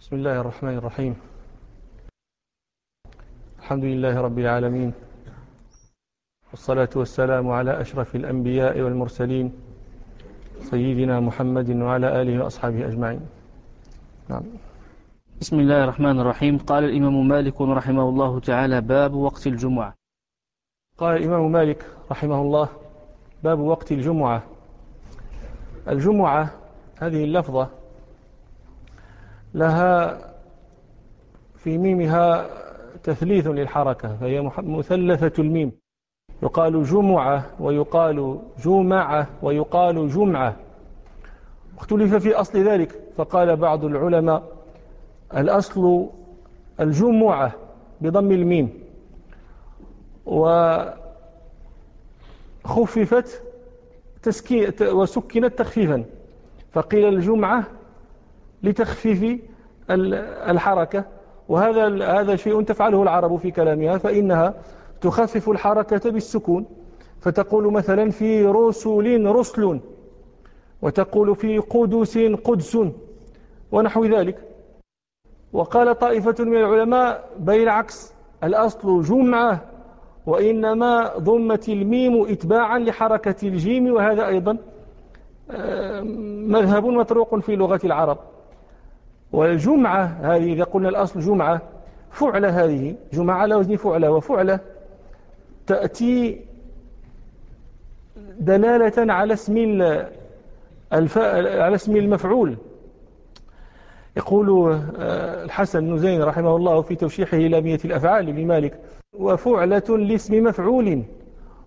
بسم الله الرحمن الرحيم. الحمد لله رب العالمين. والصلاة والسلام على أشرف الأنبياء والمرسلين سيدنا محمد وعلى آله وأصحابه أجمعين. نعم. بسم الله الرحمن الرحيم. قال الإمام مالك رحمه الله تعالى باب وقت الجمعة. قال الإمام مالك رحمه الله باب وقت الجمعة. الجمعة هذه اللفظة لها في ميمها تثليث للحركة فهي مثلثة الميم. يقال جمعة ويقال جمعة ويقال جمعة. اختلف في أصل ذلك فقال بعض العلماء الأصل الجمعة بضم الميم. وخففت وسكنت تخفيفا. فقيل الجمعة لتخفيف الحركة. وهذا هذا شيء تفعله العرب في كلامها فإنها تخفف الحركة بالسكون. فتقول مثلا في رسل رسل وتقول في قدس قدس ونحو ذلك. وقال طائفة من العلماء بين عكس الأصل جمعة وإنما ضمت الميم إتباعا لحركة الجيم. وهذا أيضا آه، مذهب مطروق في لغة العرب. والجمعة هذه إذا قلنا الأصل جمعة فعلة هذه جمعة على وزن فعلة وفعلة تأتي دلالة على اسم. على اسم المفعول يقول آه، الحسن بن زين رحمه الله في توشيحه لامية الأفعال لمالك وفعلة لاسم مفعول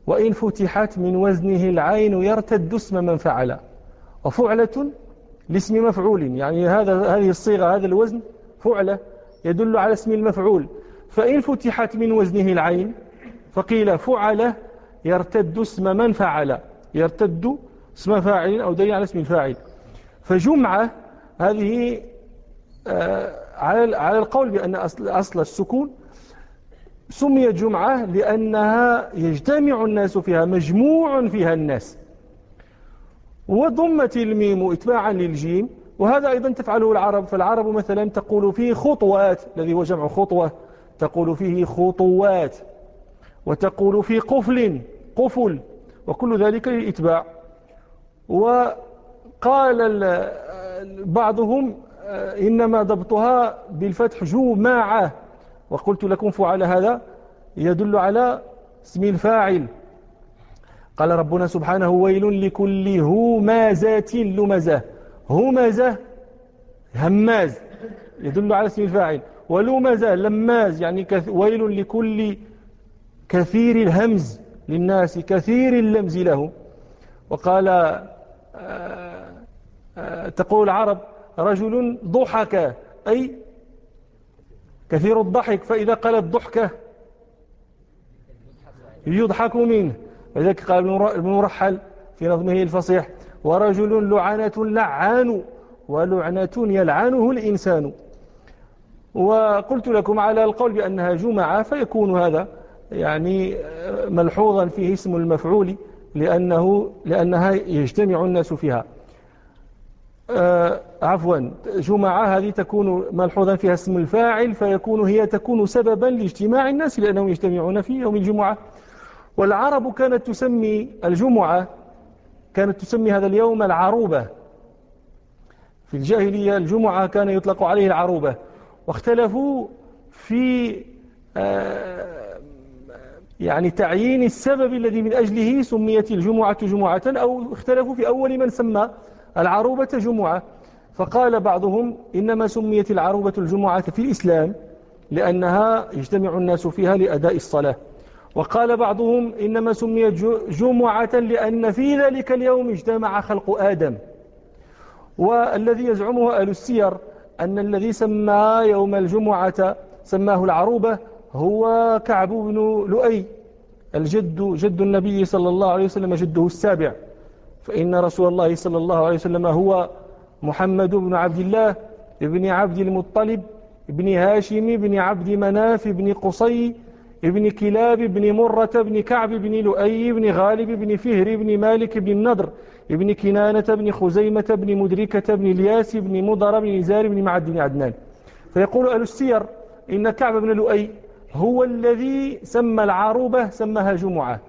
وإن فتحت من وزنه العين يرتد اسم من فعل وفعلة لاسم مفعول. يعني هذا هذه الصيغة هذا الوزن فعلة يدل على اسم المفعول. فإن فتحت من وزنه العين فقيل فعل يرتد اسم من فعل. يرتد اسم فاعل أو دليل على اسم الفاعل. فجمعة هذه آه، على القول بأن أصل السكون سميت جمعة لأنها يجتمع الناس فيها مجموع فيها الناس. وضمت الميم اتباعا للجيم. وهذا أيضا تفعله العرب. فالعرب مثلا تقول فيه خطوات الذي هو جمع خطوة تقول فيه خطوات وتقول في قفل قفل وكل ذلك للإتباع. وقال بعضهم إنما ضبطها بالفتح جماعة وقلت لكم فعل هذا يدل على اسم الفاعل. قال ربنا سبحانه ويل لكل همازات لمزة. همزة هماز يدل على اسم الفاعل. ولمزة لماز يعني ويل لكل كثير الهمز للناس كثير اللمز له. وقال آه، آه، تقول العرب رجل ضحك أي كثير الضحك فإذا قالت ضحكة يضحك منه. وذلك قال ابن مرحل في نظمه الفصيح ورجل لعنة لعان ولعنة يلعنه الإنسان. وقلت لكم على القول بأنها جمعة فيكون هذا يعني ملحوظا فيه اسم المفعول لأنه لأنها يجتمع الناس فيها. آه عفوا جمعة هذه تكون ملحوظا فيها اسم الفاعل فيكون هي تكون سببا لاجتماع الناس لأنهم يجتمعون في يوم الجمعة. والعرب كانت تسمي الجمعة كانت تسمي هذا اليوم العروبة. في الجاهلية الجمعة كان يطلق عليه العروبة. واختلفوا في آه، يعني تعيين السبب الذي من أجله سميت الجمعة جمعة أو اختلفوا في أول من سمى العروبة جمعة. فقال بعضهم إنما سميت العروبة الجمعة في الإسلام لأنها يجتمع الناس فيها لأداء الصلاة. وقال بعضهم إنما سميت جمعة لأن في ذلك اليوم اجتمع خلق آدم. والذي يزعمه أهل السير أن الذي سمى يوم الجمعة سماه العروبة هو كعب بن لؤي الجد جد النبي صلى الله عليه وسلم جده السابع. فإن رسول الله صلى الله عليه وسلم هو محمد بن عبد الله ابن عبد المطلب ابن هاشم بن عبد مناف بن قصي ابن كلاب بن مرة بن كعب بن لؤي بن غالب بن فهر بن مالك بن النضر ابن كنانة بن خزيمة بن مدركة بن الياس بن مضر بن نزار بن معد بن عدنان. فيقول أهل السير إن كعب بن لؤي هو الذي سمى العروبة سماها جمعة.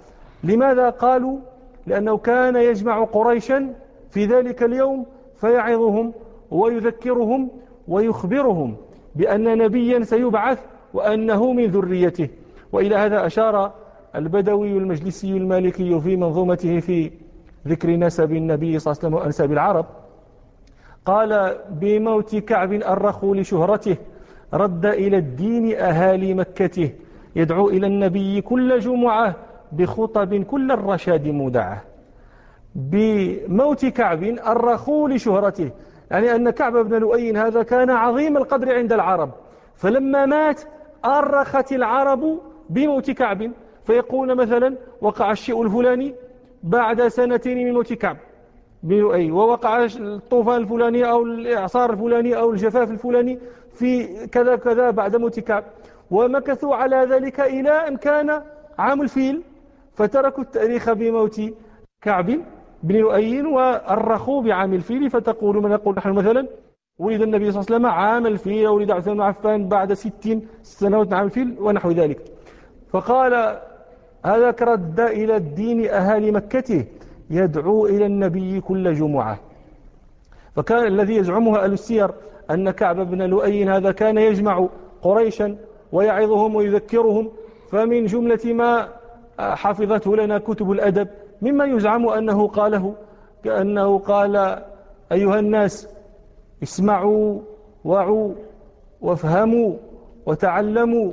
لماذا قالوا؟ لأنه كان يجمع قريشا في ذلك اليوم فيعظهم ويذكرهم ويخبرهم بأن نبيا سيبعث وأنه من ذريته. وإلى هذا أشار البدوي المجلسي المالكي في منظومته في ذكر نسب النبي صلى الله عليه وسلم وأنساب العرب قال بموت كعب أرخوا لشهرته رد إلى الدين أهالي مكته يدعو إلى النبي كل جمعة بخطب كل الرشاد مودعة. بموت كعب أرخوا لشهرته يعني أن كعب بن لؤي هذا كان عظيم القدر عند العرب فلما مات أرخت العرب بموت كعب. فيقول مثلا وقع الشيء الفلاني بعد سنتين من موت كعب. لؤي ووقع الطوفان الفلاني أو الإعصار الفلاني أو الجفاف الفلاني في كذا كذا بعد موت كعب. ومكثوا على ذلك إلى أن كان عام الفيل فتركوا التأريخ بموت كعب بن لؤي وأرخوا بعام الفيل. فتقول من يقول نحن مثلا ولد النبي صلى الله عليه وسلم عام الفيل ولد عثمان عفان بعد ستين سنوات عام الفيل ونحو ذلك. فقال هذا رد إلى الدين أهالي مكته يدعو إلى النبي كل جمعة. فكان الذي يزعمها أهل السير أن كعب بن لؤي هذا كان يجمع قريشا ويعظهم ويذكرهم فمن جملة ما حفظته لنا كتب الأدب مما يزعم أنه قاله كأنه قال أيها الناس اسمعوا وعوا وافهموا وتعلموا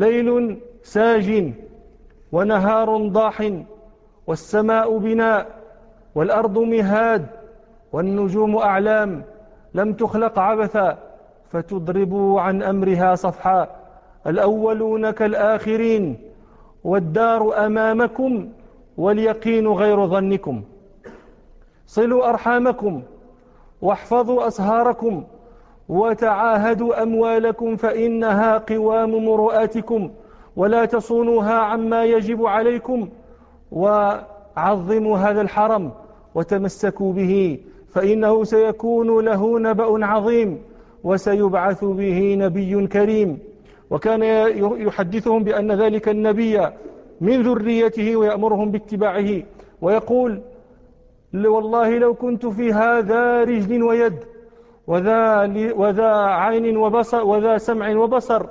ليل ساج ونهار ضاح والسماء بناء والأرض مهاد والنجوم أعلام لم تخلق عبثا فتضربوا عن أمرها صفحا الأولون كالآخرين والدار أمامكم واليقين غير ظنكم صلوا أرحامكم واحفظوا أسهاركم وتعاهدوا أموالكم فإنها قوام مروءاتكم ولا تصونوها عما يجب عليكم وعظموا هذا الحرم وتمسكوا به فإنه سيكون له نبأ عظيم وسيبعث به نبي كريم وكان يحدثهم بأن ذلك النبي من ذريته ويأمرهم باتباعه ويقول والله لو كنت في هذا رجل ويد وذا, وذا عين وبصر وذا سمع وبصر.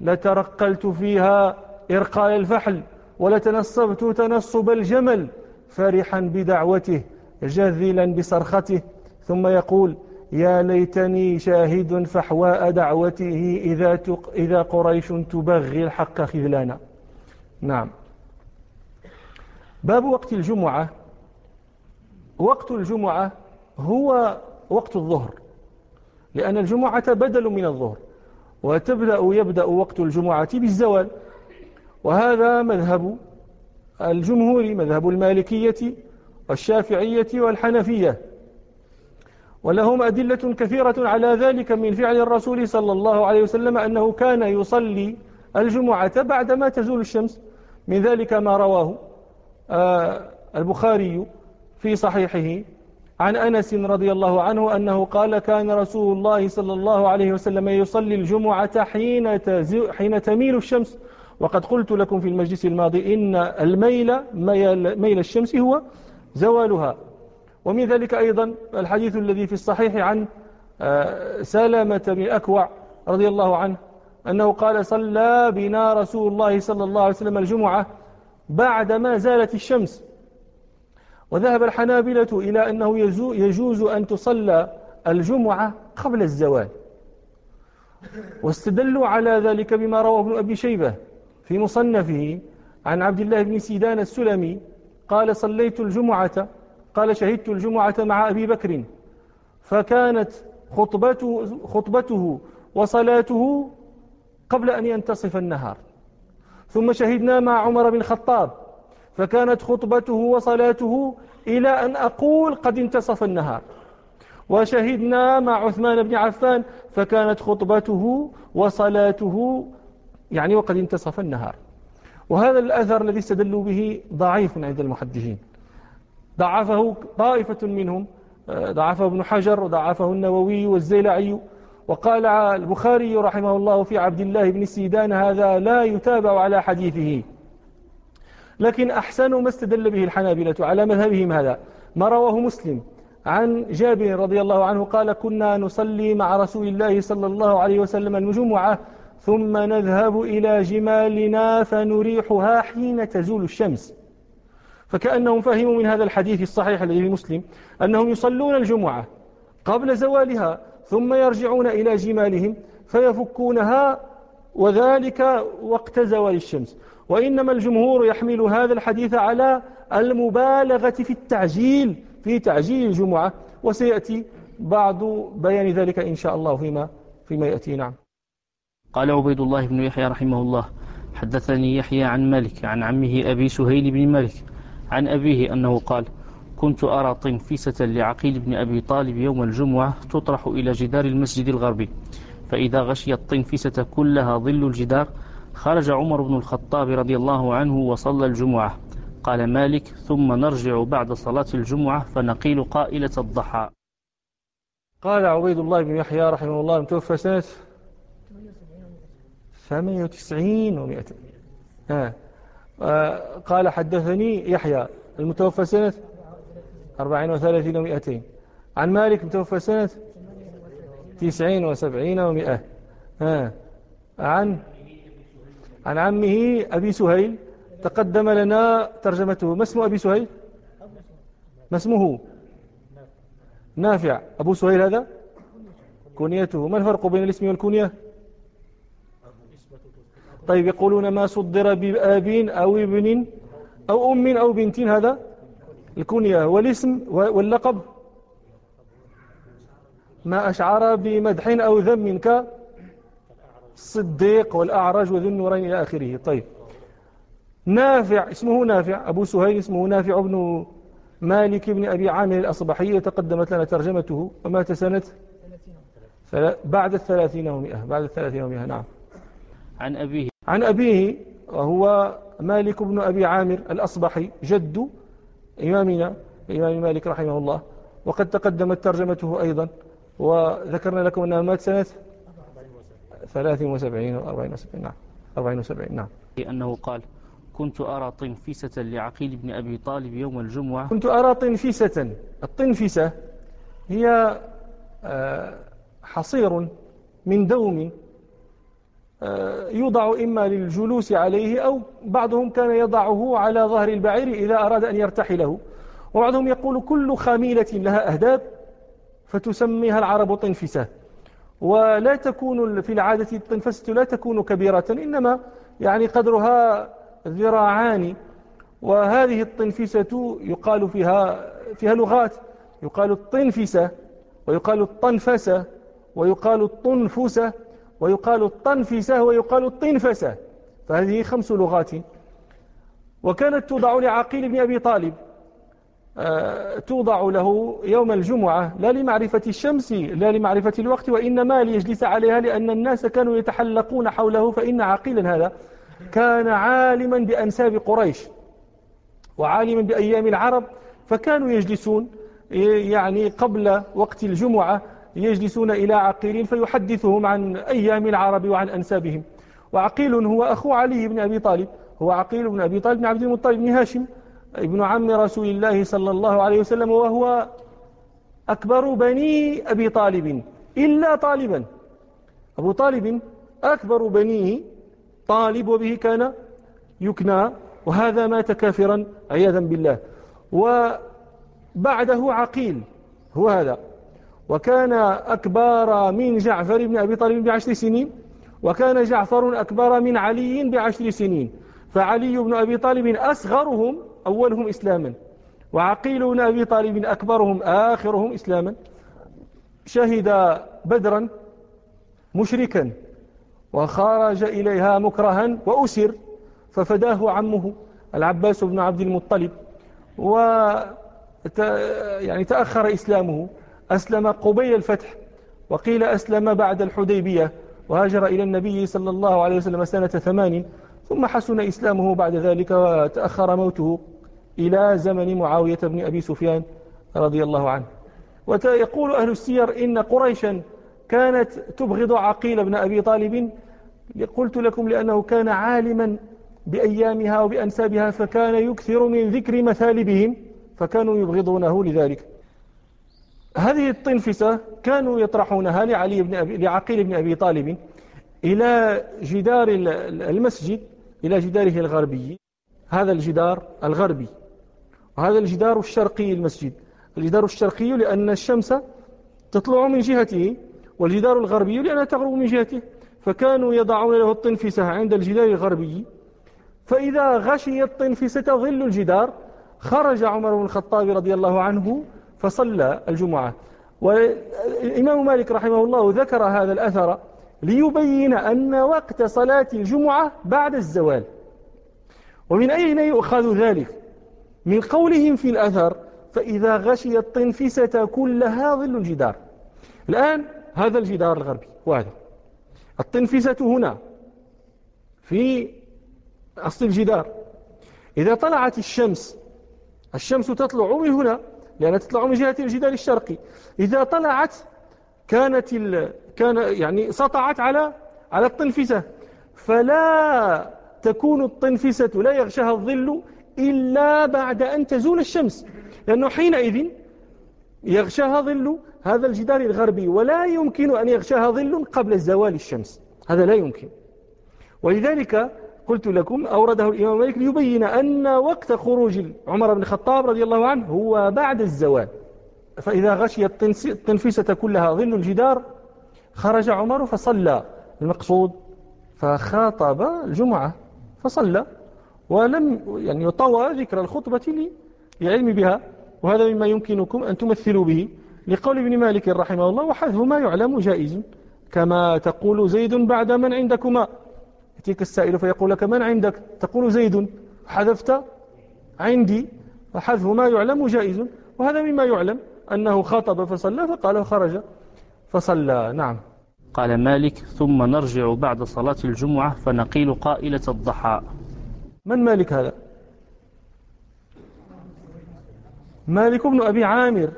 لترقلت فيها إرقال الفحل ولتنصبت تنصب الجمل. فرحا بدعوته جذلا بصرخته. ثم يقول يا ليتني شاهد فحواء دعوته إذا, تق إذا قريش تبغي الحق خذلانا. نعم. باب وقت الجمعة. وقت الجمعة هو وقت الظهر. لأن الجمعة بدل من الظهر وتبدأ يبدأ وقت الجمعة بالزوال. وهذا مذهب الجمهور مذهب المالكية والشافعية والحنفية. ولهم أدلة كثيرة على ذلك من فعل الرسول صلى الله عليه وسلم أنه كان يصلي الجمعة بعدما تزول الشمس. من ذلك ما رواه آه، البخاري في صحيحه. عن أنس رضي الله عنه أنه قال كان رسول الله صلى الله عليه وسلم يصلي الجمعة حين, حين تميل الشمس. وقد قلت لكم في المجلس الماضي إن الميل ميل الشمس هو زوالها. ومن ذلك أيضا الحديث الذي في الصحيح عن آه، سلامة بن أكوع رضي الله عنه أنه قال صلى بنا رسول الله صلى الله عليه وسلم الجمعة بعدما زالت الشمس. وذهب الحنابلة إلى أنه يجوز أن تصلى الجمعة قبل الزوال. واستدلوا على ذلك بما رواه ابن أبي شيبة في مصنفه عن عبد الله بن سيدان السلمي قال صليت الجمعة قال شهدت الجمعة مع أبي بكر. فكانت خطبته, خطبته وصلاته قبل أن ينتصف النهار. ثم شهدنا مع عمر بن الخطاب. فكانت خطبته وصلاته إلى أن أقول قد انتصف النهار. وشهدنا مع عثمان بن عفان فكانت خطبته وصلاته يعني وقد انتصف النهار. وهذا الأثر الذي استدلوا به ضعيف عند المحدثين. ضعفه طائفة منهم ضعفه ابن حجر وضعفه النووي والزيلعي. وقال البخاري رحمه الله في عبد الله بن سيدان هذا لا يتابع على حديثه. لكن أحسن ما استدل به الحنابلة على مذهبهم هذا. ما رواه مسلم عن جابر رضي الله عنه قال كنا نصلي مع رسول الله صلى الله عليه وسلم الجمعة ثم نذهب إلى جمالنا فنريحها حين تزول الشمس. فكأنهم فهموا من هذا الحديث الصحيح الذي مسلم أنهم يصلون الجمعة قبل زوالها ثم يرجعون إلى جمالهم فيفكونها وذلك وقت زوال الشمس. وإنما الجمهور يحمل هذا الحديث على المبالغة في التعجيل في تعجيل الجمعة. وسيأتي بعض بيان ذلك إن شاء الله فيما, فيما يأتي. نعم. قال عبيد الله بن يحيى رحمه الله حدثني يحيى عن مالك عن عمه أبي سهيل بن مالك عن أبيه أنه قال كنت أرى طنفسة لعقيل بن أبي طالب يوم الجمعة تطرح إلى جدار المسجد الغربي فإذا غشي الطنفسة كلها ظل الجدار خرج عمر بن الخطاب رضي الله عنه وصلى الجمعة قال مالك ثم نرجع بعد صلاة الجمعة فنقيل قائلة الضحى قال عبيد الله بن يحيى رحمه الله متوفى سنة 98 و200 آه. آه. قال حدثني يحيى المتوفى سنة 34 و200 عن مالك متوفى سنة 90 و70 و100 آه. عن عن عمه أبي سهيل تقدم لنا ترجمته. ما اسم أبي سهيل؟ ما اسمه؟ نافع. أبو سهيل هذا؟ كنيته ما الفرق بين الاسم والكنية طيب يقولون ما صدر بأب أو ابن أو أم أو بنت هذا؟ الكنية والاسم واللقب؟ ما أشعر بمدح أو ذم كالصديق والأعرج وذو النورين إلى آخره. طيب. نافع اسمه نافع. أبو سهيل اسمه نافع بن مالك بن أبي عامر الأصبحي تقدمت لنا ترجمته. ومات سنة بعد الثلاثين ومئة بعد الثلاثين ومئة نعم. عن أبيه. عن أبيه وهو مالك بن أبي عامر الأصبحي جد إمامنا إمام مالك رحمه الله. وقد تقدمت ترجمته أيضا. وذكرنا لكم أنها مات سنة 73 و 74 نعم. 74 نعم. أنه قال كنت أرى طنفسة لعقيل بن أبي طالب يوم الجمعة. كنت أرى طنفسة الطنفسة هي آه، حصير من دوم آه، يوضع إما للجلوس عليه أو بعضهم كان يضعه على ظهر البعير إذا أراد أن يرتحله. وبعضهم يقول كل خميلة لها أهداب فتسميها العرب طنفسة ولا تكون في العادة الطنفسة لا تكون كبيرة إنما يعني قدرها ذراعان. وهذه الطنفسة يقال فيها فيها لغات. يقال الطنفسة ويقال الطنفسة ويقال الطنفسة ويقال الطنفسة ويقال الطنفسة. فهذه خمس لغات. وكانت توضع لعقيل بن أبي طالب. توضع له يوم الجمعة لا لمعرفة الشمس لا لمعرفة الوقت وإنما ليجلس عليها لأن الناس كانوا يتحلقون حوله فإن عقيلا هذا كان عالما بأنساب قريش وعالما بأيام العرب فكانوا يجلسون يعني قبل وقت الجمعة يجلسون إلى عقيل فيحدثهم عن أيام العرب وعن أنسابهم. وعقيل هو أخو علي بن أبي طالب هو عقيل بن أبي طالب بن عبد المطلب بن هاشم. ابن عم رسول الله صلى الله عليه وسلم وهو أكبر بني أبي طالب إلا طالبا. أبو طالب أكبر بنيه طالب وبه كان يكنى وهذا مات كافرا عياذا بالله. وبعده عقيل هو هذا. وكان أكبر من جعفر بن أبي طالب بعشر سنين وكان جعفر أكبر من علي بعشر سنين. فعلي بن أبي طالب أصغرهم أولهم إسلاما. وعقيل بن أبي طالب أكبرهم آخرهم إسلاما. شهد بدرا مشركا وخرج إليها مكرها وأسر ففداه عمه العباس بن عبد المطلب. و يعني تأخر إسلامه. أسلم قبيل الفتح وقيل أسلم بعد الحديبية. وهاجر إلى النبي صلى الله عليه وسلم سنة ثمان ثم حسن إسلامه بعد ذلك وتأخر موته. إلى زمن معاوية بن أبي سفيان رضي الله عنه. ويقول أهل السير إن قريشا كانت تبغض عقيل بن أبي طالب. قلت لكم لأنه كان عالما بأيامها وبأنسابها فكان يكثر من ذكر مثالبهم فكانوا يبغضونه لذلك. هذه الطنفسة كانوا يطرحونها لعلي بن أبي لعقيل بن أبي طالب إلى جدار المسجد إلى جداره الغربي. هذا الجدار الغربي. وهذا الجدار الشرقي المسجد. الجدار الشرقي لأن الشمس تطلع من جهته والجدار الغربي لأنها تغرب من جهته. فكانوا يضعون له الطنفسة عند الجدار الغربي. فإذا غشي الطنفسة ظل الجدار خرج عمر بن الخطاب رضي الله عنه فصلى الجمعة. والإمام مالك رحمه الله ذكر هذا الأثر ليبين أن وقت صلاة الجمعة بعد الزوال. ومن أين يؤخذ ذلك؟ من قولهم في الأثر فإذا غشي الطنفسة كلها ظل الجدار. الآن هذا الجدار الغربي وهذا الطنفسة هنا في أصل الجدار. إذا طلعت الشمس الشمس تطلع من هنا لأنها تطلع من جهة الجدار الشرقي. إذا طلعت كانت ال... كان يعني سطعت على على الطنفسة. فلا تكون الطنفسة لا يغشاها الظل إلا بعد أن تزول الشمس. لأنه حينئذ يغشاها ظل هذا الجدار الغربي ولا يمكن أن يغشاها ظل قبل زوال الشمس. هذا لا يمكن. ولذلك قلت لكم أورده الإمام مالك ليبين أن وقت خروج عمر بن الخطاب رضي الله عنه هو بعد الزوال. فإذا غشي التنفيسة كلها ظل الجدار خرج عمر فصلى. المقصود فخاطب الجمعة فصلى. ولم يعني يطوى ذكر الخطبة لعلم بها وهذا مما يمكنكم أن تمثلوا به لقول ابن مالك رحمه الله وحذف ما يعلم جائز. كما تقول زيد بعد من عندكما. يأتيك السائل فيقول لك من عندك؟ تقول زيد. حذفت عندي. وحذف ما يعلم جائز. وهذا مما يعلم أنه خاطب فصلى فقال خرج فصلى. نعم. قال مالك ثم نرجع بعد صلاة الجمعة فنقيل قائلة الضحى. من مالك هذا؟ مالك بن أبي عامر.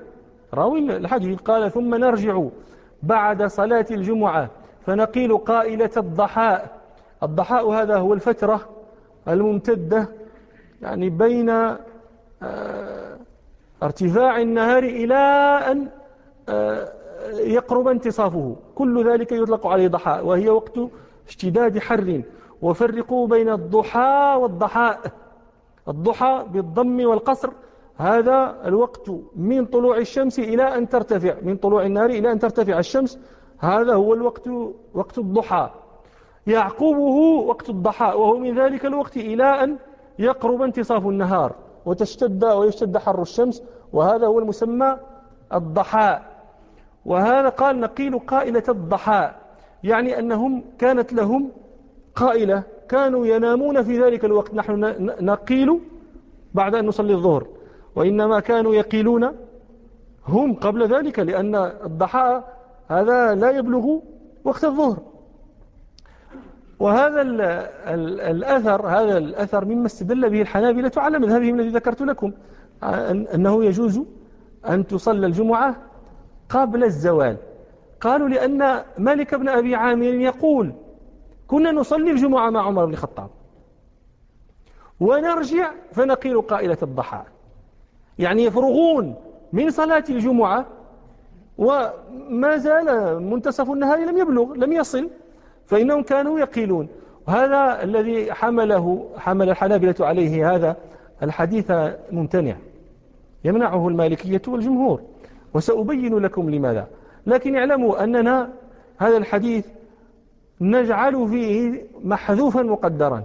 راوي الحديث قال ثم نرجع بعد صلاة الجمعة فنقيل قائلة الضحاء. الضحاء هذا هو الفترة الممتدة يعني بين آه، ارتفاع النهار إلى أن آه، يقرب انتصافه. كل ذلك يطلق عليه ضحاء وهي وقت اشتداد حر. وفرقوا بين الضحى والضحاء. الضحى بالضم والقصر. هذا الوقت من طلوع الشمس إلى أن ترتفع من طلوع النهار إلى أن ترتفع الشمس. هذا هو الوقت وقت الضحى. يعقبه وقت الضحى وهو من ذلك الوقت إلى أن يقرب انتصاف النهار وتشتد ويشتد حر الشمس. وهذا هو المسمى الضحى. وهذا قال نقيل قائلة الضحى يعني أنهم كانت لهم قائلة كانوا ينامون في ذلك الوقت. نحن نقيل بعد أن نصلي الظهر وإنما كانوا يقيلون هم قبل ذلك لأن الضحى هذا لا يبلغ وقت الظهر. وهذا الأثر هذا الأثر مما استدل به الحنابلة على مذهبهم الذي ذكرت لكم أنه يجوز أن تصلى الجمعة قبل الزوال. قالوا لأن مالك بن أبي عامر يقول كنا نصلي الجمعة مع عمر بن الخطاب. ونرجع فنقيل قائلة الضحى يعني يفرغون من صلاة الجمعة وما زال منتصف النهار لم يبلغ لم يصل فإنهم كانوا يقيلون. وهذا الذي حمله حمل الحنابلة عليه هذا الحديث ممتنع. يمنعه المالكية والجمهور. وسأبين لكم لماذا. لكن اعلموا أننا هذا الحديث نجعل فيه محذوفا مقدرا.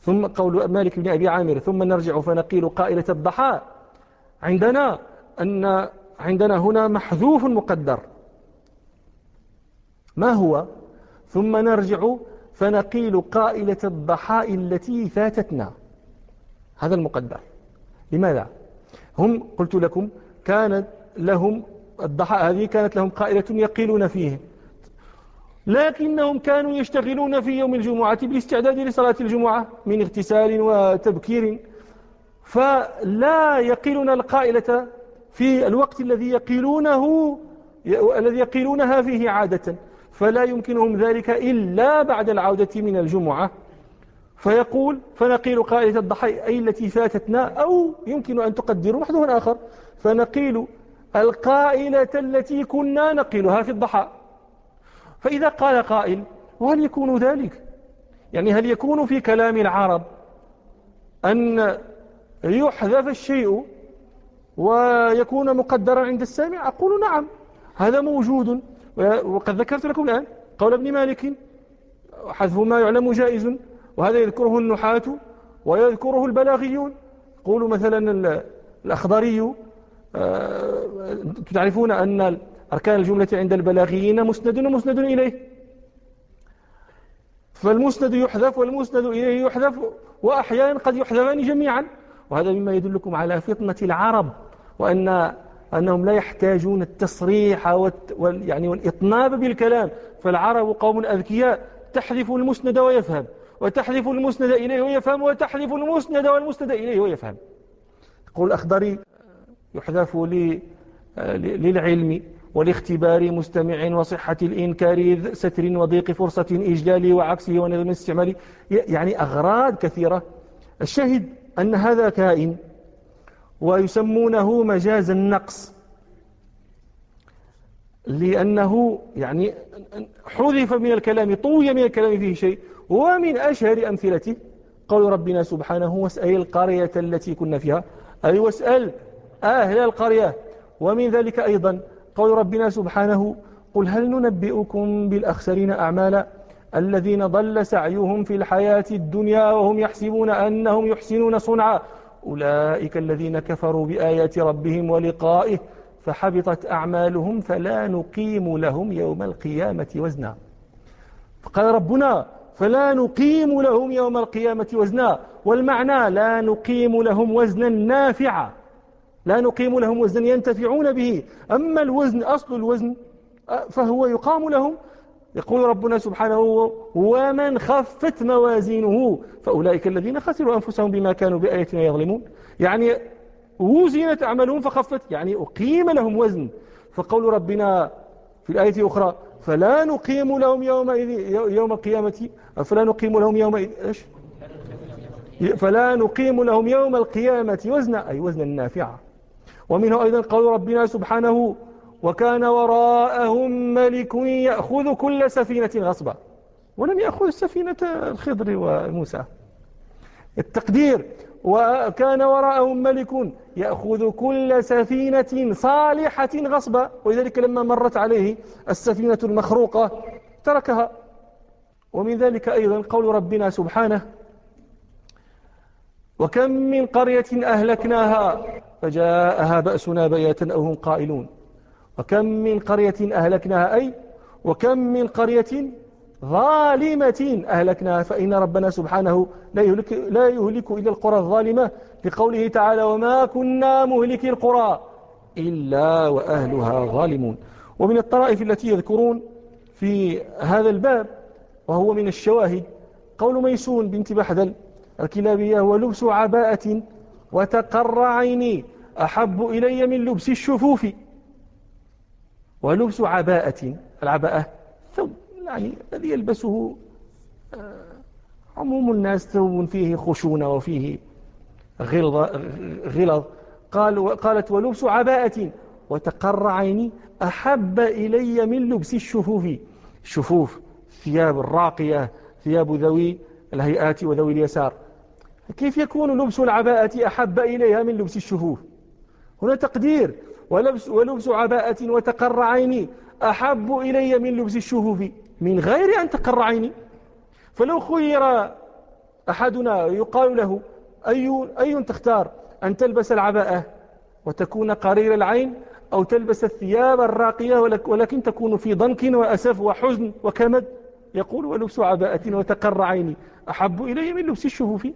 ثم قول مالك بن أبي عامر ثم نرجع فنقيل قائلة الضحى عندنا أن عندنا هنا محذوف مقدر. ما هو؟ ثم نرجع فنقيل قائلة الضحاء التي فاتتنا. هذا المقدر. لماذا؟ هم قلت لكم كانت لهم الضحاء هذه كانت لهم قائلة يقيلون فيه. لكنهم كانوا يشتغلون في يوم الجمعة بالاستعداد لصلاة الجمعة من اغتسال وتبكير. فلا يقيلون القائلة في الوقت الذي يقيلونه الذي يقيلونها فيه عادة. فلا يمكنهم ذلك إلا بعد العودة من الجمعة. فيقول فنقيل قائلة الضحى أي التي فاتتنا أو يمكن أن تقدروا محذوفا آخر. فنقيل القائلة التي كنا نقيلها في الضحى فإذا قال قائل وهل يكون ذلك؟ يعني هل يكون في كلام العرب أن يحذف الشيء ويكون مقدرا عند السامع؟ أقول نعم هذا موجود. وقد ذكرت لكم الآن قول ابن مالك حذف ما يعلم جائز وهذا يذكره النحاة ويذكره البلاغيون. قولوا مثلا الأخضري آه، تعرفون أن أركان الجملة عند البلاغيين مسند ومسند إليه. فالمسند يحذف والمسند إليه يحذف وأحيانا قد يحذفان جميعا. وهذا مما يدلكم على فطنة العرب وأن أنهم لا يحتاجون التصريح يعني والإطناب بالكلام. فالعرب قوم أذكياء تحذف المسند ويفهم وتحذف المسند إليه ويفهم وتحذف المسند والمسند إليه ويفهم. يقول الأخضري يحذف للعلم. والاختبار مستمع وصحة الإنكار ستر وضيق فرصة إجلال وعكسه ونظم الاستعمال. يعني أغراض كثيرة. الشاهد أن هذا كائن ويسمونه مجاز النقص. لأنه يعني حذف من الكلام طوي من الكلام فيه شيء. ومن أشهر أمثلته قول ربنا سبحانه واسأل القرية التي كنا فيها. أي واسأل أهل القرية. ومن ذلك أيضا قول ربنا سبحانه قل هل ننبئكم بالأخسرين أعمالا الذين ضل سعيهم في الحياة الدنيا وهم يحسبون أنهم يحسنون صنعا أولئك الذين كفروا بآيات ربهم ولقائه فحبطت أعمالهم فلا نقيم لهم يوم القيامة وزنا فقال ربنا فلا نقيم لهم يوم القيامة وزنا والمعنى لا نقيم لهم وزنا نافعا لا نقيم لهم وزنا ينتفعون به. أما الوزن أصل الوزن فهو يقام لهم. يقول ربنا سبحانه ومن خفت موازينه فأولئك الذين خسروا أنفسهم بما كانوا بآياتنا يظلمون. يعني وزنت أعمالهم فخفت يعني أقيم لهم وزن. فقول ربنا في الآية الأخرى فلا نقيم لهم يوم يوم القيامة فلا نقيم لهم يوم إيش؟ فلا نقيم لهم يوم القيامة وزنا أي وزنا نافعا ومنه أيضا قول ربنا سبحانه وكان وراءهم ملك يأخذ كل سفينة غصبا. ولم يأخذ سفينة الخضر وموسى. التقدير وكان وراءهم ملك يأخذ كل سفينة صالحة غصبا. ولذلك لما مرت عليه السفينة المخروقة تركها. ومن ذلك أيضا قول ربنا سبحانه وكم من قرية أهلكناها فجاءها بأسنا بياتا أو هم قائلون. وكم من قرية أهلكناها أي وكم من قرية ظالمة أهلكناها فإن ربنا سبحانه لا يهلك, لا يهلك إلا القرى الظالمة لقوله تعالى وما كنا مهلك القرى إلا وأهلها ظالمون. ومن الطرائف التي يذكرون في هذا الباب وهو من الشواهد قول ميسون بنت بحدل الكلابية هو لبس عباءة وتقر عيني أحب إلي من لبس الشفوف. ولبس عباءة العباءة ثوب يعني الذي يلبسه آه، عموم الناس ثوب فيه خشونة وفيه غلظ, غلظ. قال قالت ولبس عباءة وتقر عيني أحب إلي من لبس الشفوف. الشفوف ثياب الراقية ثياب ذوي الهيئات وذوي اليسار. كيف يكون لبس العباءة أحب إليها من لبس الشفوف هنا تقدير. ولبس, ولبس عباءة وتقر عيني أحب إلي من لبس الشفوف من غير أن تقر عيني. فلو خير أحدنا يقال له أي, أي تختار أن تلبس العباءة وتكون قرير العين أو تلبس الثياب الراقية ولكن تكون في ضنك وأسف وحزن وكمد؟ يقول ولبس عباءة وتقر عيني أحب إلي من لبس الشفوف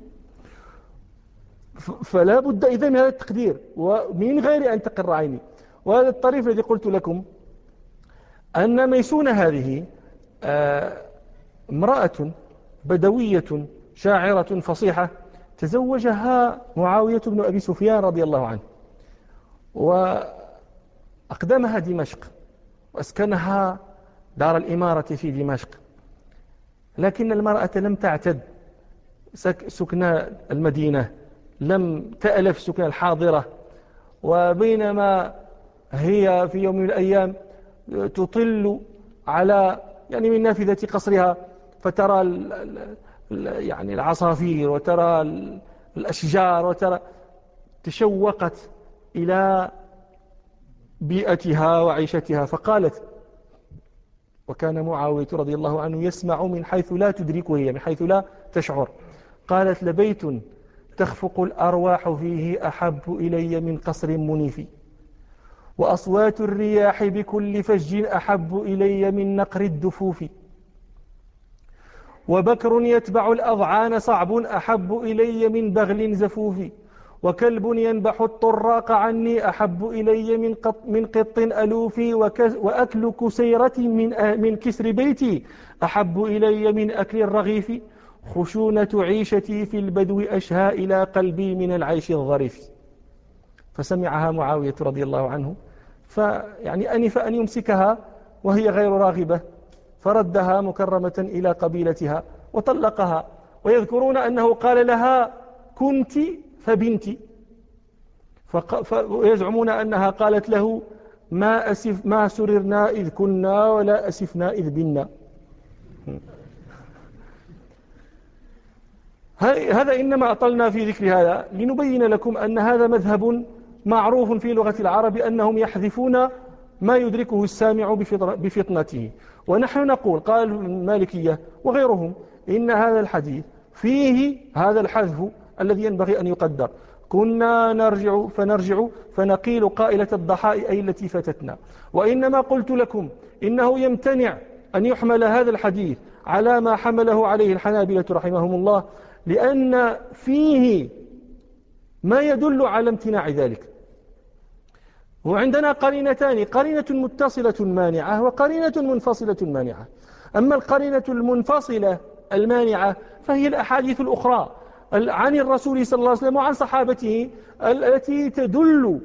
فلا بد إذا من هذا التقدير ومن غير أن تقر عيني. وهذا الطريف الذي قلت لكم أن ميسون هذه آه، امرأة بدوية شاعرة فصيحة تزوجها معاوية بن أبي سفيان رضي الله عنه وأقدمها دمشق وأسكنها دار الإمارة في دمشق. لكن المرأة لم تعتد سكن المدينة. لم تألف سكن الحاضرة وبينما هي في يوم من الأيام تطل على يعني من نافذة قصرها فترى يعني العصافير وترى الأشجار وترى تشوقت إلى بيئتها وعيشتها فقالت وكان معاوية رضي الله عنه يسمع من حيث لا تدركه هي من حيث لا تشعر. قالت لبيت تخفق الأرواح فيه أحب إلي من قصر منيف. وأصوات الرياح بكل فج أحب إلي من نقر الدفوف. وبكر يتبع الأضعان صعب أحب إلي من بغل زفوف. وكلب ينبح الطراق عني أحب إلي من قط, من قط ألوفي وأكل كسيرة من, من كسر بيتي أحب إلي من أكل الرغيف. خشونة عيشتي في البدو أشهى إلى قلبي من العيش الظريف. فسمعها معاوية رضي الله عنه فيعني أنف أن يمسكها وهي غير راغبة فردها مكرمة إلى قبيلتها وطلقها ويذكرون أنه قال لها كنت فبنتي ويزعمون أنها قالت له ما, أسف ما سررنا إذ كنا ولا أسفنا إذ بنا هذا إنما أطلنا في ذكر هذا لنبين لكم أن هذا مذهب معروف في لغة العرب أنهم يحذفون ما يدركه السامع بفطنته. ونحن نقول قال المالكية وغيرهم إن هذا الحديث فيه هذا الحذف الذي ينبغي أن يقدر. كنا نرجع فنرجع فنقيل قائلة الضحاء أي التي فتتنا وإنما قلت لكم إنه يمتنع أن يحمل هذا الحديث على ما حمله عليه الحنابلة رحمهم الله لأن فيه ما يدل على امتناع ذلك. وعندنا قرينتان قرينة متصلة مانعة وقرينة منفصلة مانعة. أما القرينة المنفصلة المانعة فهي الأحاديث الأخرى عن الرسول صلى الله عليه وسلم وعن صحابته التي تدل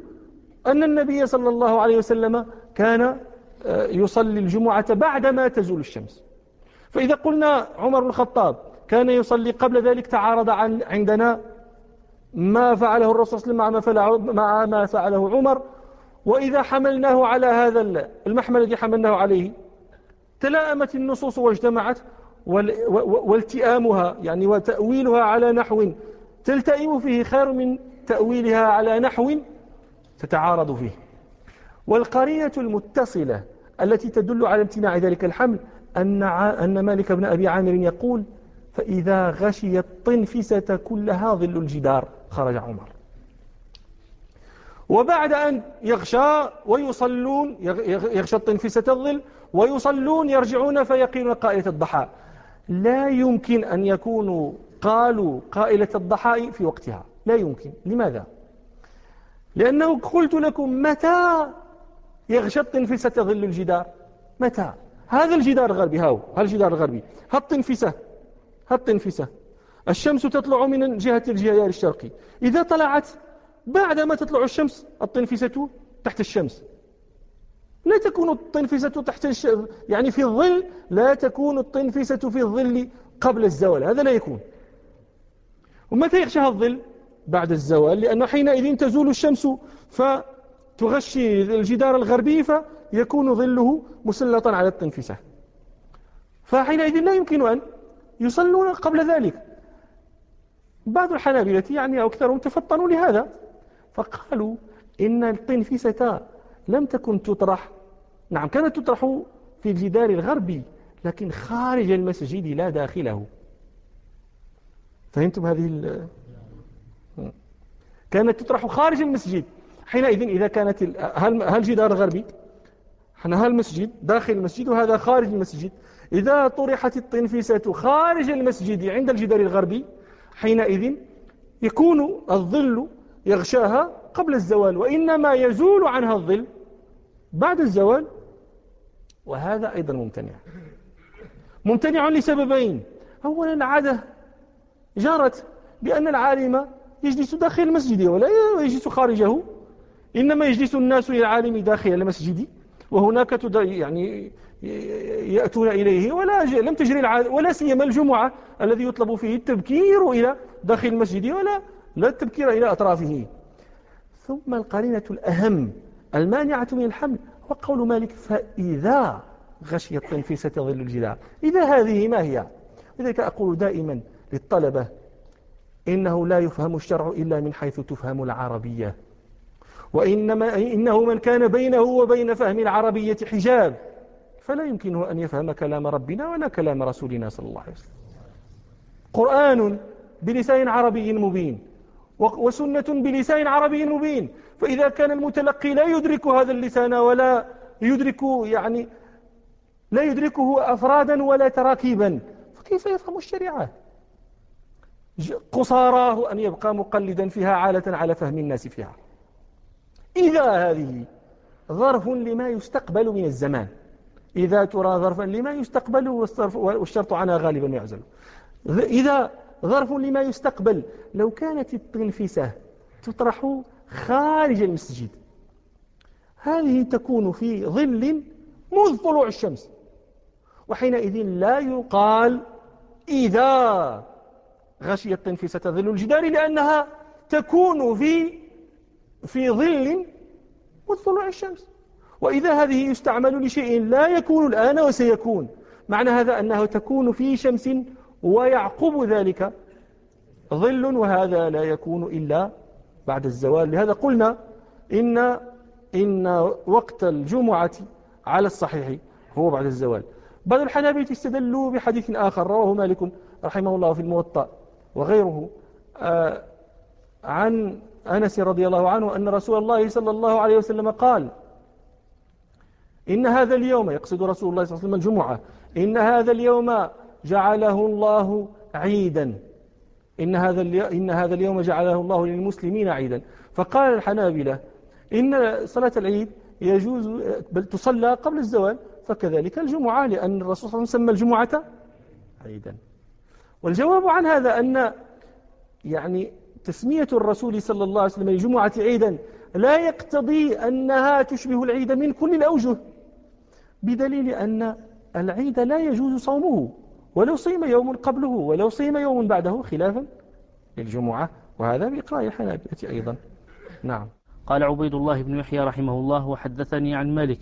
أن النبي صلى الله عليه وسلم كان آه، يصلي الجمعة بعدما تزول الشمس. فإذا قلنا عمر الخطاب كان يصلي قبل ذلك تعارض عن عندنا ما فعله الرسول صلى الله عليه وسلم مع ما فعله عمر. وإذا حملناه على هذا المحمل الذي حملناه عليه تلائمت النصوص واجتمعت والتئامها يعني وتأويلها على نحو. تلتئم فيه خير من تأويلها على نحو تتعارض فيه. والقرينة المتصلة التي تدل على امتناع ذلك الحمل أن, مالك بن أبي عامر يقول فإذا غشي الطنفسة كلها ظل الجدار خرج عمر. وبعد أن يغشى ويصلون يغشى الطنفسة الظل ويصلون يرجعون فيقين قائلة الضحى. لا يمكن أن يكونوا قالوا قائلة الضحى في وقتها. لا يمكن. لماذا؟ لأنه قلت لكم متى يغشى الطنفسة ظل الجدار؟ متى؟ هذا الجدار الغربي هاو هذا الجدار الغربي. هالطنفسة هالطنفسة الشمس تطلع من جهة الجهيار الشرقي. إذا طلعت بعدما تطلع الشمس الطنفسة تحت الشمس. لا تكون الطنفسة تحت الش... يعني في الظل لا تكون الطنفسة في الظل قبل الزوال. هذا لا يكون. ومتى يغشاها الظل؟ بعد الزوال لأنه حينئذ تزول الشمس فتغشي الجدار الغربي فيكون ظله مسلطا على الطنفسة فحينئذ لا يمكن أن يصلون قبل ذلك. بعض الحنابلة يعني أو أكثرهم تفطنوا لهذا. فقالوا إن الطنفسة لم تكن تطرح. نعم كانت تطرح في الجدار الغربي لكن خارج المسجد لا داخله. فهمتم هذه ال... كانت تطرح خارج المسجد. حينئذ إذا كانت. هل هل جدار غربي إحنا المسجد داخل المسجد وهذا خارج المسجد. إذا طرحت الطنفسة خارج المسجد عند الجدار الغربي حينئذ يكون الظل يغشاها قبل الزوال وإنما يزول عنها الظل بعد الزوال وهذا أيضا ممتنع. ممتنع لسببين. أولا العادة جرت بأن العالم يجلس داخل المسجد ولا يجلس خارجه إنما يجلس الناس إلى العالم داخل المسجد وهناك يعني يأتون إليه ولا لم تجري العادة ولا سيما الجمعة الذي يطلب فيه التبكير إلى داخل المسجد ولا لا التبكير إلى أطرافه. ثم القرينة الأهم المانعة من الحمل. هو قول مالك فإذا غشي التنفيسة ظل الجدار. إذا هذه ما هي؟ لذلك أقول دائما للطلبة إنه لا يفهم الشرع إلا من حيث تفهم العربية. وإنما إنه من كان بينه وبين فهم العربية حجاب. فلا يمكنه أن يفهم كلام ربنا ولا كلام رسولنا صلى الله عليه وسلم. قرآن بلسان عربي مبين وسنة بلسان عربي مبين. فإذا كان المتلقي لا يدرك هذا اللسان ولا يدرك يعني لا يدركه أفرادا ولا تراكيبا فكيف يفهم الشريعة؟ قصاراه أن يبقى مقلدا فيها عالة على فهم الناس فيها. إذا هذه ظرف لما يستقبل من الزمان. إذا ترى ظرفا لما يستقبل والشرط عنها غالبا يعزل. إذا ظرف لما يستقبل لو كانت التنفسة تطرح خارج المسجد هذه تكون في ظل منذ طلوع الشمس وحينئذ لا يقال إذا غشيت التنفسة ظل الجدار لأنها تكون في في ظل منذ طلوع الشمس. وإذا هذه يستعمل لشيء لا يكون الآن وسيكون. معنى هذا أنه تكون في شمس ويعقب ذلك ظل وهذا لا يكون إلا بعد الزوال. لهذا قلنا إن, إن وقت الجمعة على الصحيح هو بعد الزوال. بعض الحنابلة استدلوا بحديث آخر رواه مالك رحمه الله في الموطأ وغيره آه، عن أنس رضي الله عنه أن رسول الله صلى الله عليه وسلم قال إن هذا اليوم يقصد رسول الله صلى الله عليه وسلم الجمعة إن هذا اليوم جعله الله عيدا. إن هذا إن هذا اليوم جعله الله للمسلمين عيدا. فقال الحنابلة إن صلاة العيد يجوز بل تصلى قبل الزوال فكذلك الجمعة لأن الرسول صلى الله عليه وسلم سمى الجمعة عيدا. والجواب عن هذا أن يعني تسمية الرسول صلى الله عليه وسلم الجمعة عيدا لا يقتضي أنها تشبه العيد من كل الأوجه. بدليل أن العيد لا يجوز صومه ولو صيم يوم قبله ولو صيم يوم بعده خلافا للجمعة وهذا بإقراء الحنابلة أيضا. نعم. قال عبيد الله بن يحيى رحمه الله وحدثني عن مالك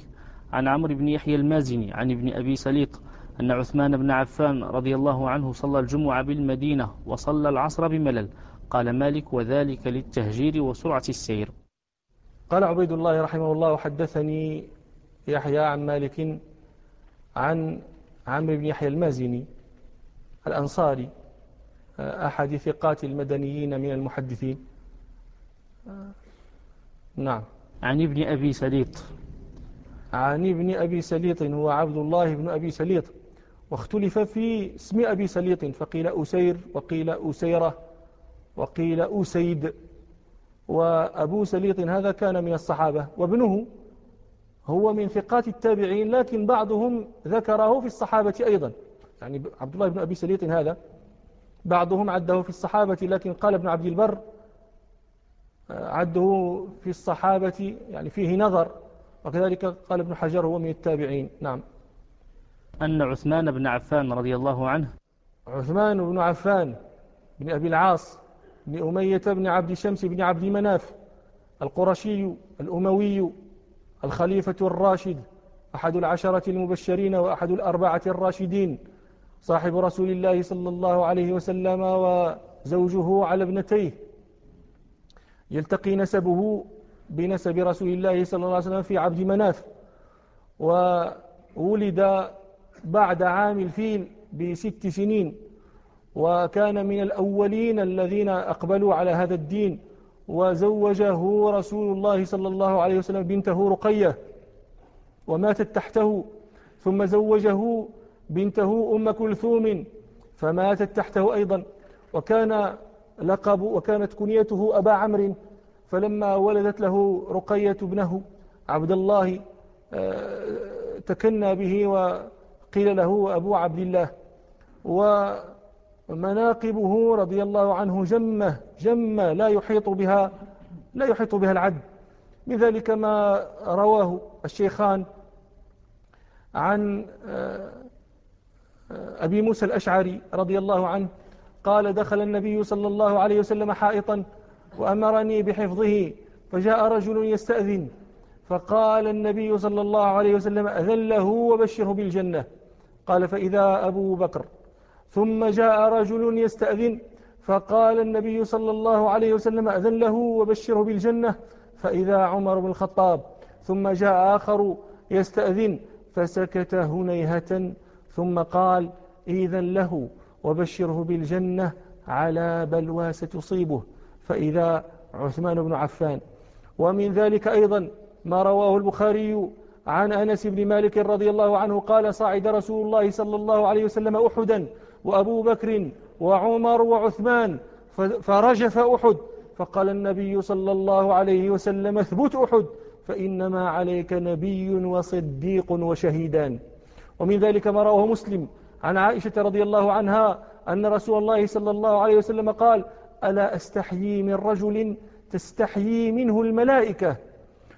عن عمرو بن يحيى المازني عن ابن أبي سليط أن عثمان بن عفان رضي الله عنه صلى الجمعة بالمدينة وصلى العصر بملل. قال مالك وذلك للتهجير وسرعة السير. قال عبيد الله رحمه الله وحدثني يحيى عن مالك عن عمرو بن يحيى المازني الأنصاري أحد ثقات المدنيين من المحدثين. نعم. عن ابن أبي سليط. عن ابن أبي سليط هو عبد الله بن أبي سليط. واختلف في اسم أبي سليط فقيل أسير وقيل أسيرة وقيل أسيد. وأبو سليط هذا كان من الصحابة وابنه هو من ثقات التابعين لكن بعضهم ذكره في الصحابة أيضا. يعني عبد الله بن أبي سليط هذا بعضهم عده في الصحابة لكن قال ابن عبد البر آه، عده في الصحابة يعني فيه نظر. وكذلك قال ابن حجر هو من التابعين. نعم. أن عثمان بن عفان رضي الله عنه. عثمان بن عفان بن أبي العاص بن أمية بن عبد شمس بن عبد مناف القرشي الأموي الخليفة الراشد أحد العشرة المبشرين وأحد الأربعة الراشدين صاحب رسول الله صلى الله عليه وسلم وزوجه على ابنتيه. يلتقي نسبه بنسب رسول الله صلى الله عليه وسلم في عبد مناف وولد بعد عام الفيل بست سنين وكان من الأولين الذين أقبلوا على هذا الدين. وزوجه رسول الله صلى الله عليه وسلم بنته رقية وماتت تحته ثم زوجه بنته أم كلثوم فماتت تحته أيضا. وكان لقب وكانت كنيته أبا عمرو فلما ولدت له رقية ابنه عبد الله آه، تكنى به وقيل له أبو عبد الله. ومناقبه رضي الله عنه جمة جمة لا يحيط بها لا يحيط بها العد من ذلك ما رواه الشيخان عن آه، أبي موسى الأشعري رضي الله عنه قال دخل النبي صلى الله عليه وسلم حائطا وأمرني بحفظه فجاء رجل يستأذن فقال النبي صلى الله عليه وسلم أذن له وبشره بالجنة. قال فإذا أبو بكر. ثم جاء رجل يستأذن فقال النبي صلى الله عليه وسلم أذن له وبشره بالجنة فإذا عمر بن الخطاب ثم جاء آخر يستأذن فسكت هنيهة ثم قال إذن له وبشره بالجنة على بلوى ستصيبه فإذا عثمان بن عفان. ومن ذلك أيضا ما رواه البخاري عن أنس بن مالك رضي الله عنه قال صعد رسول الله صلى الله عليه وسلم أحدا وأبو بكر وعمر وعثمان فرجف أحد. فقال النبي صلى الله عليه وسلم اثبت أحد فإنما عليك نبي وصديق وشهيدان. ومن ذلك ما رواه مسلم. عن عائشة رضي الله عنها أن رسول الله صلى الله عليه وسلم قال ألا أستحيي من رجل تستحيي منه الملائكة؟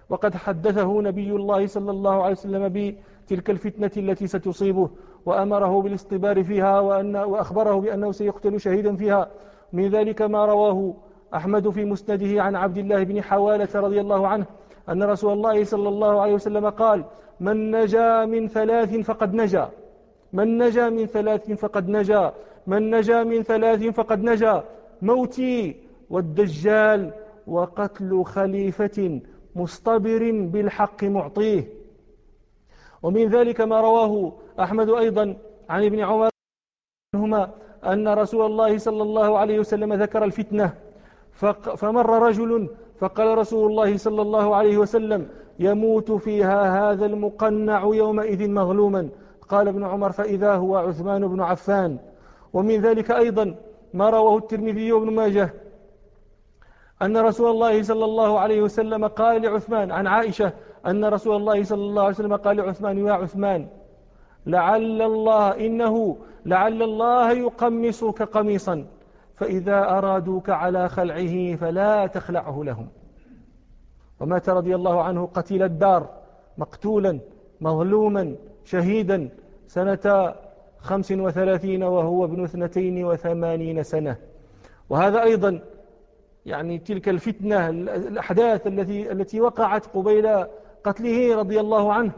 وقد حدثه نبي الله صلى الله عليه وسلم بتلك الفتنة التي ستصيبه. وأمره بالاصطبار فيها وأن وأخبره بأنه سيقتل شهيدا فيها. من ذلك ما رواه أحمد في مسنده عن عبد الله بن حوالة رضي الله عنه أن رسول الله صلى الله عليه وسلم قال من نجا من ثلاث فقد نجا. من نجا من ثلاث فقد نجا. من نجا من ثلاث فقد نجا. موتي والدجال وقتل خليفة مصطبر بالحق معطيه. ومن ذلك ما رواه أحمد أيضا عن ابن عمر عنهما أن رسول الله صلى الله عليه وسلم ذكر الفتنة. فمر رجل فقال رسول الله صلى الله عليه وسلم يموت فيها هذا المقنع يومئذ مظلوما. قال ابن عمر فإذا هو عثمان بن عفان. ومن ذلك أيضا ما رواه الترمذي وابن ماجه أن رسول الله صلى الله عليه وسلم قال لعثمان عن عائشة أن رسول الله صلى الله عليه وسلم قال لعثمان يا عثمان لعل الله إنه لعل الله يقمصك قميصا فإذا أرادوك على خلعه فلا تخلعه لهم. ومات رضي الله عنه قتيل الدار مقتولا مظلوما شهيدا سنة خمس وثلاثين وهو ابن اثنتين وثمانين سنة. وهذا أيضا يعني تلك الفتنة الأحداث التي التي وقعت قبيل قتله رضي الله عنه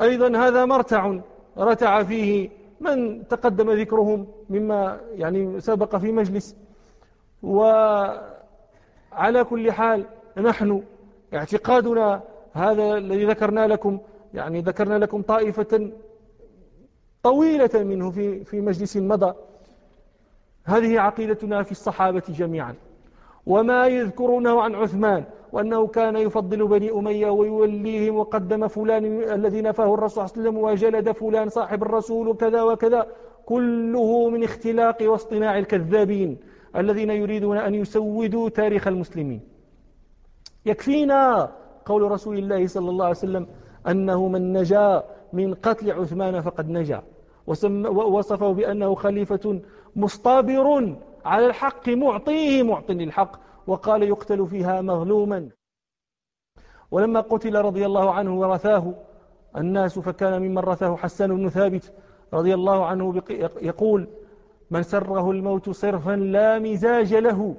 أيضا هذا مرتع رتع فيه من تقدم ذكرهم مما يعني سبق في مجلس. وعلى كل حال نحن اعتقادنا هذا الذي ذكرنا لكم يعني ذكرنا لكم طائفة طويلة منه في في مجلس مضى. هذه عقيدتنا في الصحابة جميعا. وما يذكرونه عن عثمان وأنه كان يفضل بني أمية ويوليهم وقدم فلان الذي نفاه الرسول صلى الله عليه وسلم وجلد فلان صاحب الرسول وكذا وكذا. كله من اختلاق واصطناع الكذابين الذين يريدون أن يسودوا تاريخ المسلمين. يكفينا قول رسول الله صلى الله عليه وسلم أنه من نجا من قتل عثمان فقد نجا. ووصفه بأنه خليفة مصطابر على الحق معطيه معط للحق. وقال يقتل فيها مظلوما. ولما قتل رضي الله عنه ورثاه الناس فكان ممن رثاه حسان بن ثابت رضي الله عنه يقول من سره الموت صرفا لا مزاج له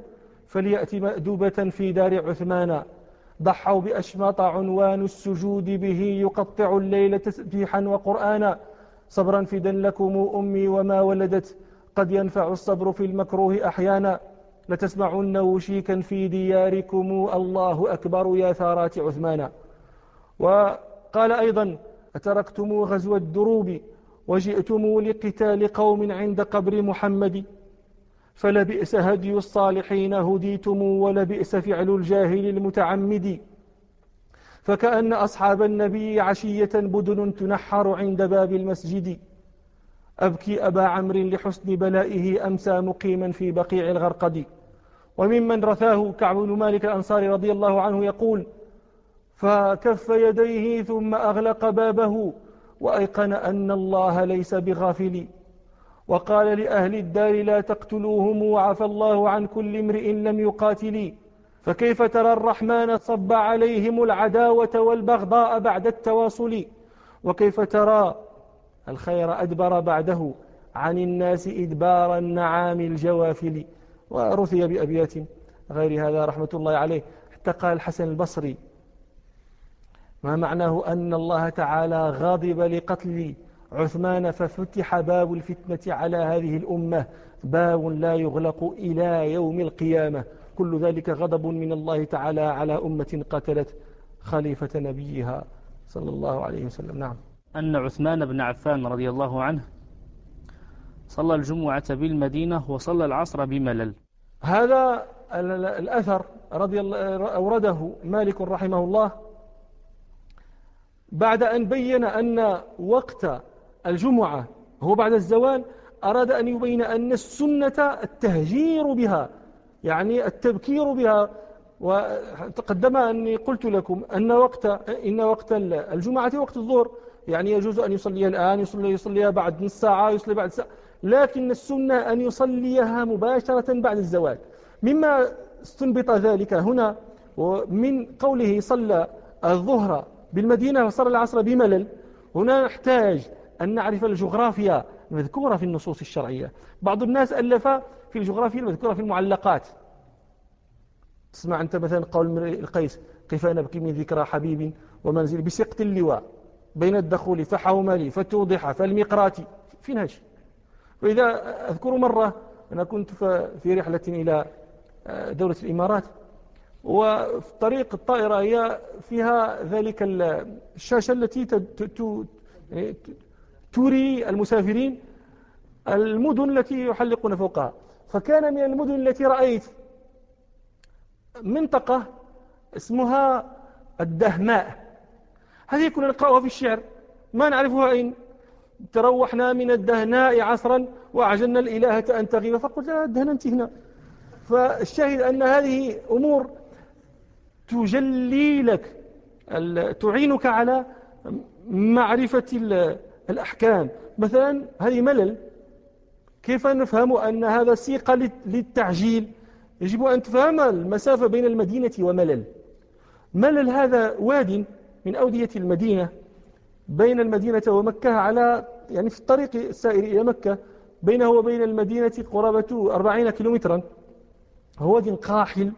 فليأتي مأدوبة في دار عثمان. ضحوا بأشماط عنوان السجود به يقطع الليل تسبيحا وقرآنا. صبرا فدا لكم أمي وما ولدت قد ينفع الصبر في المكروه أحيانا. لتسمعن وشيكا في دياركم. الله أكبر يا ثارات عثمان. وقال أيضا أتركتم غزو الدروب وجئتم لقتال قوم عند قبر محمد فلبئس هدي الصالحين هديتم ولبئس فعل الجاهل المتعمد. فكأن أصحاب النبي عشية بدن تنحر عند باب المسجد. أبكي أبا عمرو لحسن بلائه أمسى مقيما في بقيع الغرقد. وممن رثاه كعب بن مالك الأنصاري رضي الله عنه يقول فكف يديه ثم أغلق بابه وأيقن أن الله ليس بغافل. وقال لأهل الدار لا تقتلوهم وعفى الله عن كل امرئ لم يقاتل. فكيف ترى الرحمن صب عليهم العداوة والبغضاء بعد التواصل؟ وكيف ترى الخير أدبر بعده عن الناس إدبار النعام الجوافل ورثي بأبيات غير هذا رحمة الله عليه. حتى قال الحسن البصري ما معناه أن الله تعالى غاضب لقتل عثمان ففتح باب الفتنة على هذه الأمة. باب لا يغلق إلى يوم القيامة. كل ذلك غضب من الله تعالى على أمة قتلت خليفة نبيها صلى الله عليه وسلم. نعم. أن عثمان بن عفان رضي الله عنه صلى الجمعة بالمدينة وصلى العصر بملل. هذا الأثر رضي الله أورده مالك رحمه الله بعد أن بين أن وقت الجمعة هو بعد الزوال أراد أن يبين أن السنة التهجير بها يعني التبكير بها. وتقدم أني قلت لكم أن وقت إن وقت الجمعة وقت الظهر يعني يجوز أن يصلي الآن يصلي يصليها بعد نص ساعة يصلي بعد ساعة. لكن السنة أن يصليها مباشرة بعد الزوال. مما استنبط ذلك هنا ومن قوله صلى الظهر بالمدينة وصلى العصر بملل هنا نحتاج أن نعرف الجغرافيا المذكورة في النصوص الشرعية. بعض الناس ألف في الجغرافيا المذكورة في المعلقات. تسمع أنت مثلا قول القيس كيف نبكي من ذكرى حبيب ومنزل بسقط اللواء. بين الدخول فحوملي فتوضح فالمقرات في نهج. وإذا أذكر مرة أنا كنت في رحلة إلى آه، دولة الإمارات وفي طريق الطائرة هي فيها ذلك الشاشة التي يعني تري المسافرين المدن التي يحلقون فوقها. فكان من المدن التي رأيت منطقة اسمها الدهماء. هذه كنا نقرأها في الشعر. ما نعرفها أين تروحنا من الدهناء عصرا وأعجلنا الإلهة أن تغيب. فقلت لا الدهنة أنت هنا. فالشاهد أن هذه أمور تجلي لك تعينك على معرفة الأحكام. مثلا هذه ملل. كيف نفهم أن هذا سيق للتعجيل؟ يجب أن تفهم المسافة بين المدينة وملل. ملل هذا واد من أودية المدينة بين المدينة ومكة على يعني في الطريق السائر إلى مكة بينه وبين المدينة قرابة أربعين كيلومترا. هو واد قاحل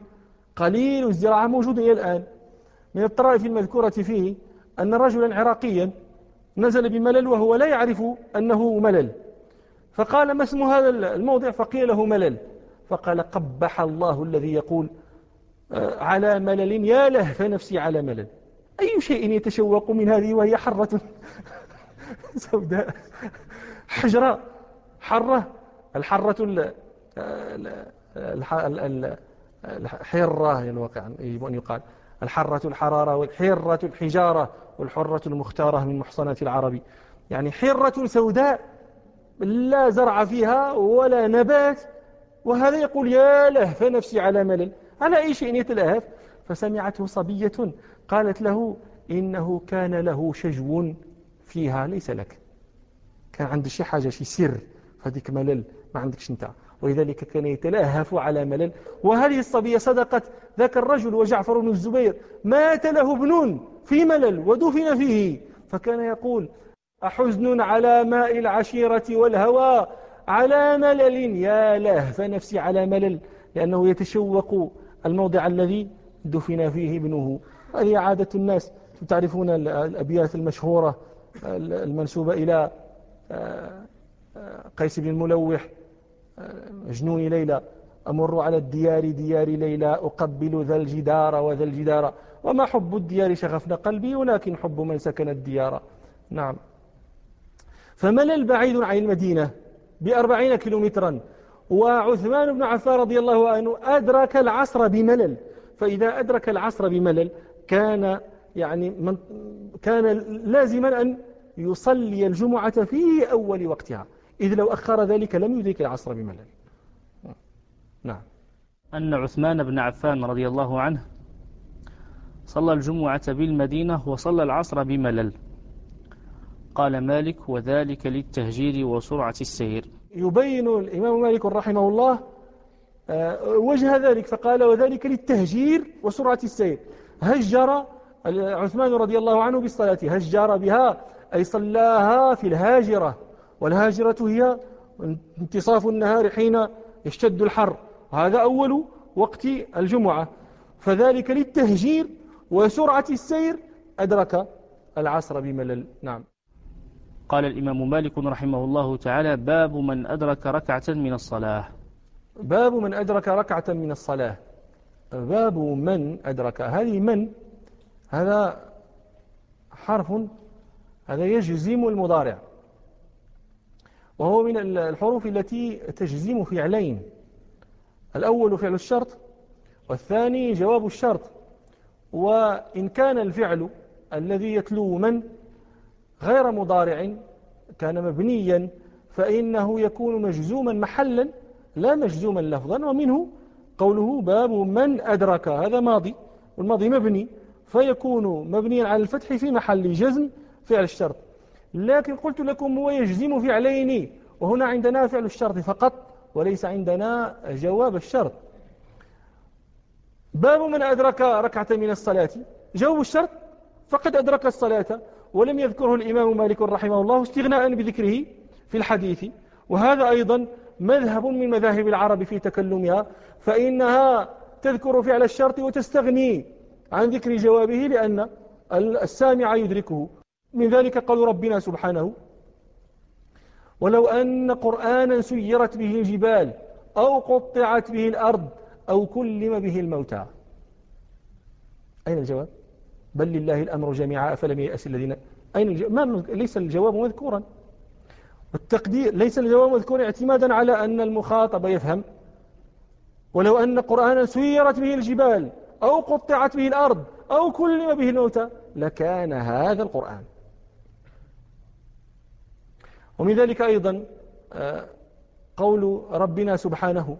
قليل الزراعة موجود إلى الآن. من الطرائف المذكورة فيه أن رجلا عراقيا نزل بملل وهو لا يعرف أنه ملل. فقال ما اسم هذا الموضع؟ فقيل له ملل. فقال قبح الله الذي يقول آه، على ملل يا لهف نفسي على ملل. أي شيء يتشوق من هذه وهي حرة. سوداء. حجرة. حرة. الحرة الحرة الواقع يجب أن يقال. الحرة الحرارة والحرة الحجارة والحرة المختارة من محصنات العرب. يعني حرة سوداء لا زرع فيها ولا نبات. وهذا يقول يا لهف نفسي على ملل. على أي شيء يتلهف؟ فسمعته صبية قالت له إنه كان له شجو فيها ليس لك. كان عنده شي حاجة شي سر فهذيك ملل ما عندكش أنت. ولذلك كان يتلهف على ملل. وهذه الصبية صدقت ذاك الرجل وجعفر بن الزبير. مات له ابن في ملل ودفن فيه. فكان يقول أحزن على ماء العشيرة والهوى. على ملل يا لهف نفسي على ملل. لأنه يتشوق الموضع الذي دفن فيه ابنه. هذه عادة الناس تعرفون الأبيات المشهورة المنسوبة إلى آه، آه، قيس بن الملوح جنون ليلى أمر على الديار ديار ليلى أقبل ذا الجدار وذا الجدار. وما حب الديار شغفنا قلبي ولكن حب من سكن الديار. نعم. فملل بعيد عن المدينة بأربعين كيلومترا؟ وعثمان بن عفان رضي الله عنه أدرك العصر بملل. فإذا أدرك العصر بملل كان يعني من كان لازما أن يصلي الجمعة في أول وقتها. إذ لو أخر ذلك لم يدرك العصر بملل. نعم. أن عثمان بن عفان رضي الله عنه صلى الجمعة بالمدينة وصلى العصر بملل. قال مالك وذلك للتهجير وسرعة السير. يبين الإمام مالك رحمه الله آه، وجه ذلك فقال وذلك للتهجير وسرعة السير. هجر عثمان رضي الله عنه بالصلاة. هجر بها أي صلاها في الهاجرة. والهاجرة هي انتصاف النهار حين يشتد الحر. هذا أول وقت الجمعة. فذلك للتهجير وسرعة السير. أدرك العصر بملل. نعم. قال الإمام مالك رحمه الله تعالى باب من أدرك ركعة من الصلاة. باب من أدرك ركعة من الصلاة. باب من أدرك. هذه من؟ هذا حرف هذا يجزم المضارع. وهو من الحروف التي تجزم فعلين. الأول فعل الشرط والثاني جواب الشرط. وإن كان الفعل الذي يتلو من غير مضارع كان مبنيا فإنه يكون مجزوما محلا لا مجزوما لفظا ومنه قوله باب من أدرك. هذا ماضي والماضي مبني فيكون مبنيا على الفتح في محل جزم فعل الشرط. لكن قلت لكم هو يجزم فعلين وهنا عندنا فعل الشرط فقط وليس عندنا جواب الشرط. باب من أدرك ركعة من الصلاة. جواب الشرط فقد أدرك الصلاة ولم يذكره الإمام مالك رحمه الله استغناء بذكره في الحديث. وهذا أيضا مذهب من مذاهب العرب في تكلمها فإنها تذكر فعل الشرط وتستغني عن ذكر جوابه لأن السامع يدركه. من ذلك قال ربنا سبحانه ولو أن قرآنا سيرت به الجبال أو قطعت به الأرض أو كلم به الموتى. أين الجواب؟ بل لله الأمر جميعا. أفلم يأس الذين أين الجواب ما ليس الجواب مذكورا. والتقدير ليس الجواب مذكورا اعتمادا على أن المخاطب يفهم ولو أن قرآنا سيرت به الجبال أو قطعت به الأرض أو كلم به الموتى لكان هذا القرآن. ومن ذلك أيضا آه، قول ربنا سبحانه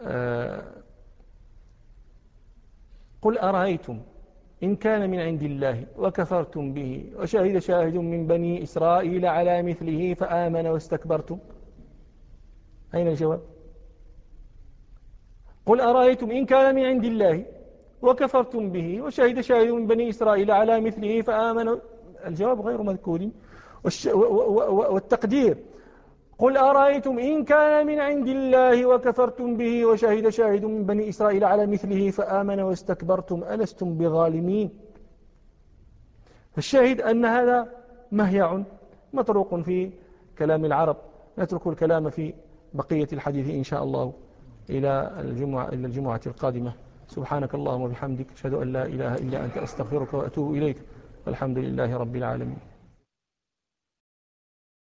آه، قل أرأيتم إن كان من عند الله وكفرتم به وشهد شاهد من بني إسرائيل على مثله فآمن واستكبرتم. أين الجواب؟ قل أرأيتم إن كان من عند الله وكفرتم به وشهد شاهد من بني إسرائيل على مثله فآمن. الجواب غير مذكور. والتقدير قل أرأيتم إن كان من عند الله وكفرتم به وشهد شاهد من بني إسرائيل على مثله فآمن واستكبرتم ألستم بظالمين؟ الشاهد أن هذا مهيع مطروق في كلام العرب. نترك الكلام في بقية الحديث إن شاء الله إلى الجمعة, إلى الجمعة القادمة. سبحانك اللهم وبحمدك أشهد أن لا إله إلا أنت أستغفرك وأتوب إليك. والحمد لله رب العالمين.